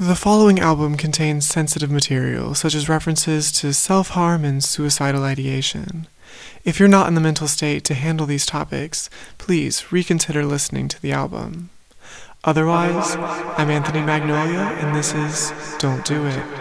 The following album contains sensitive material, such as references to self harm and suicidal ideation. If you're not in the mental state to handle these topics, please reconsider listening to the album. Otherwise, I'm Anthony Magnolia, and this is Don't Do It.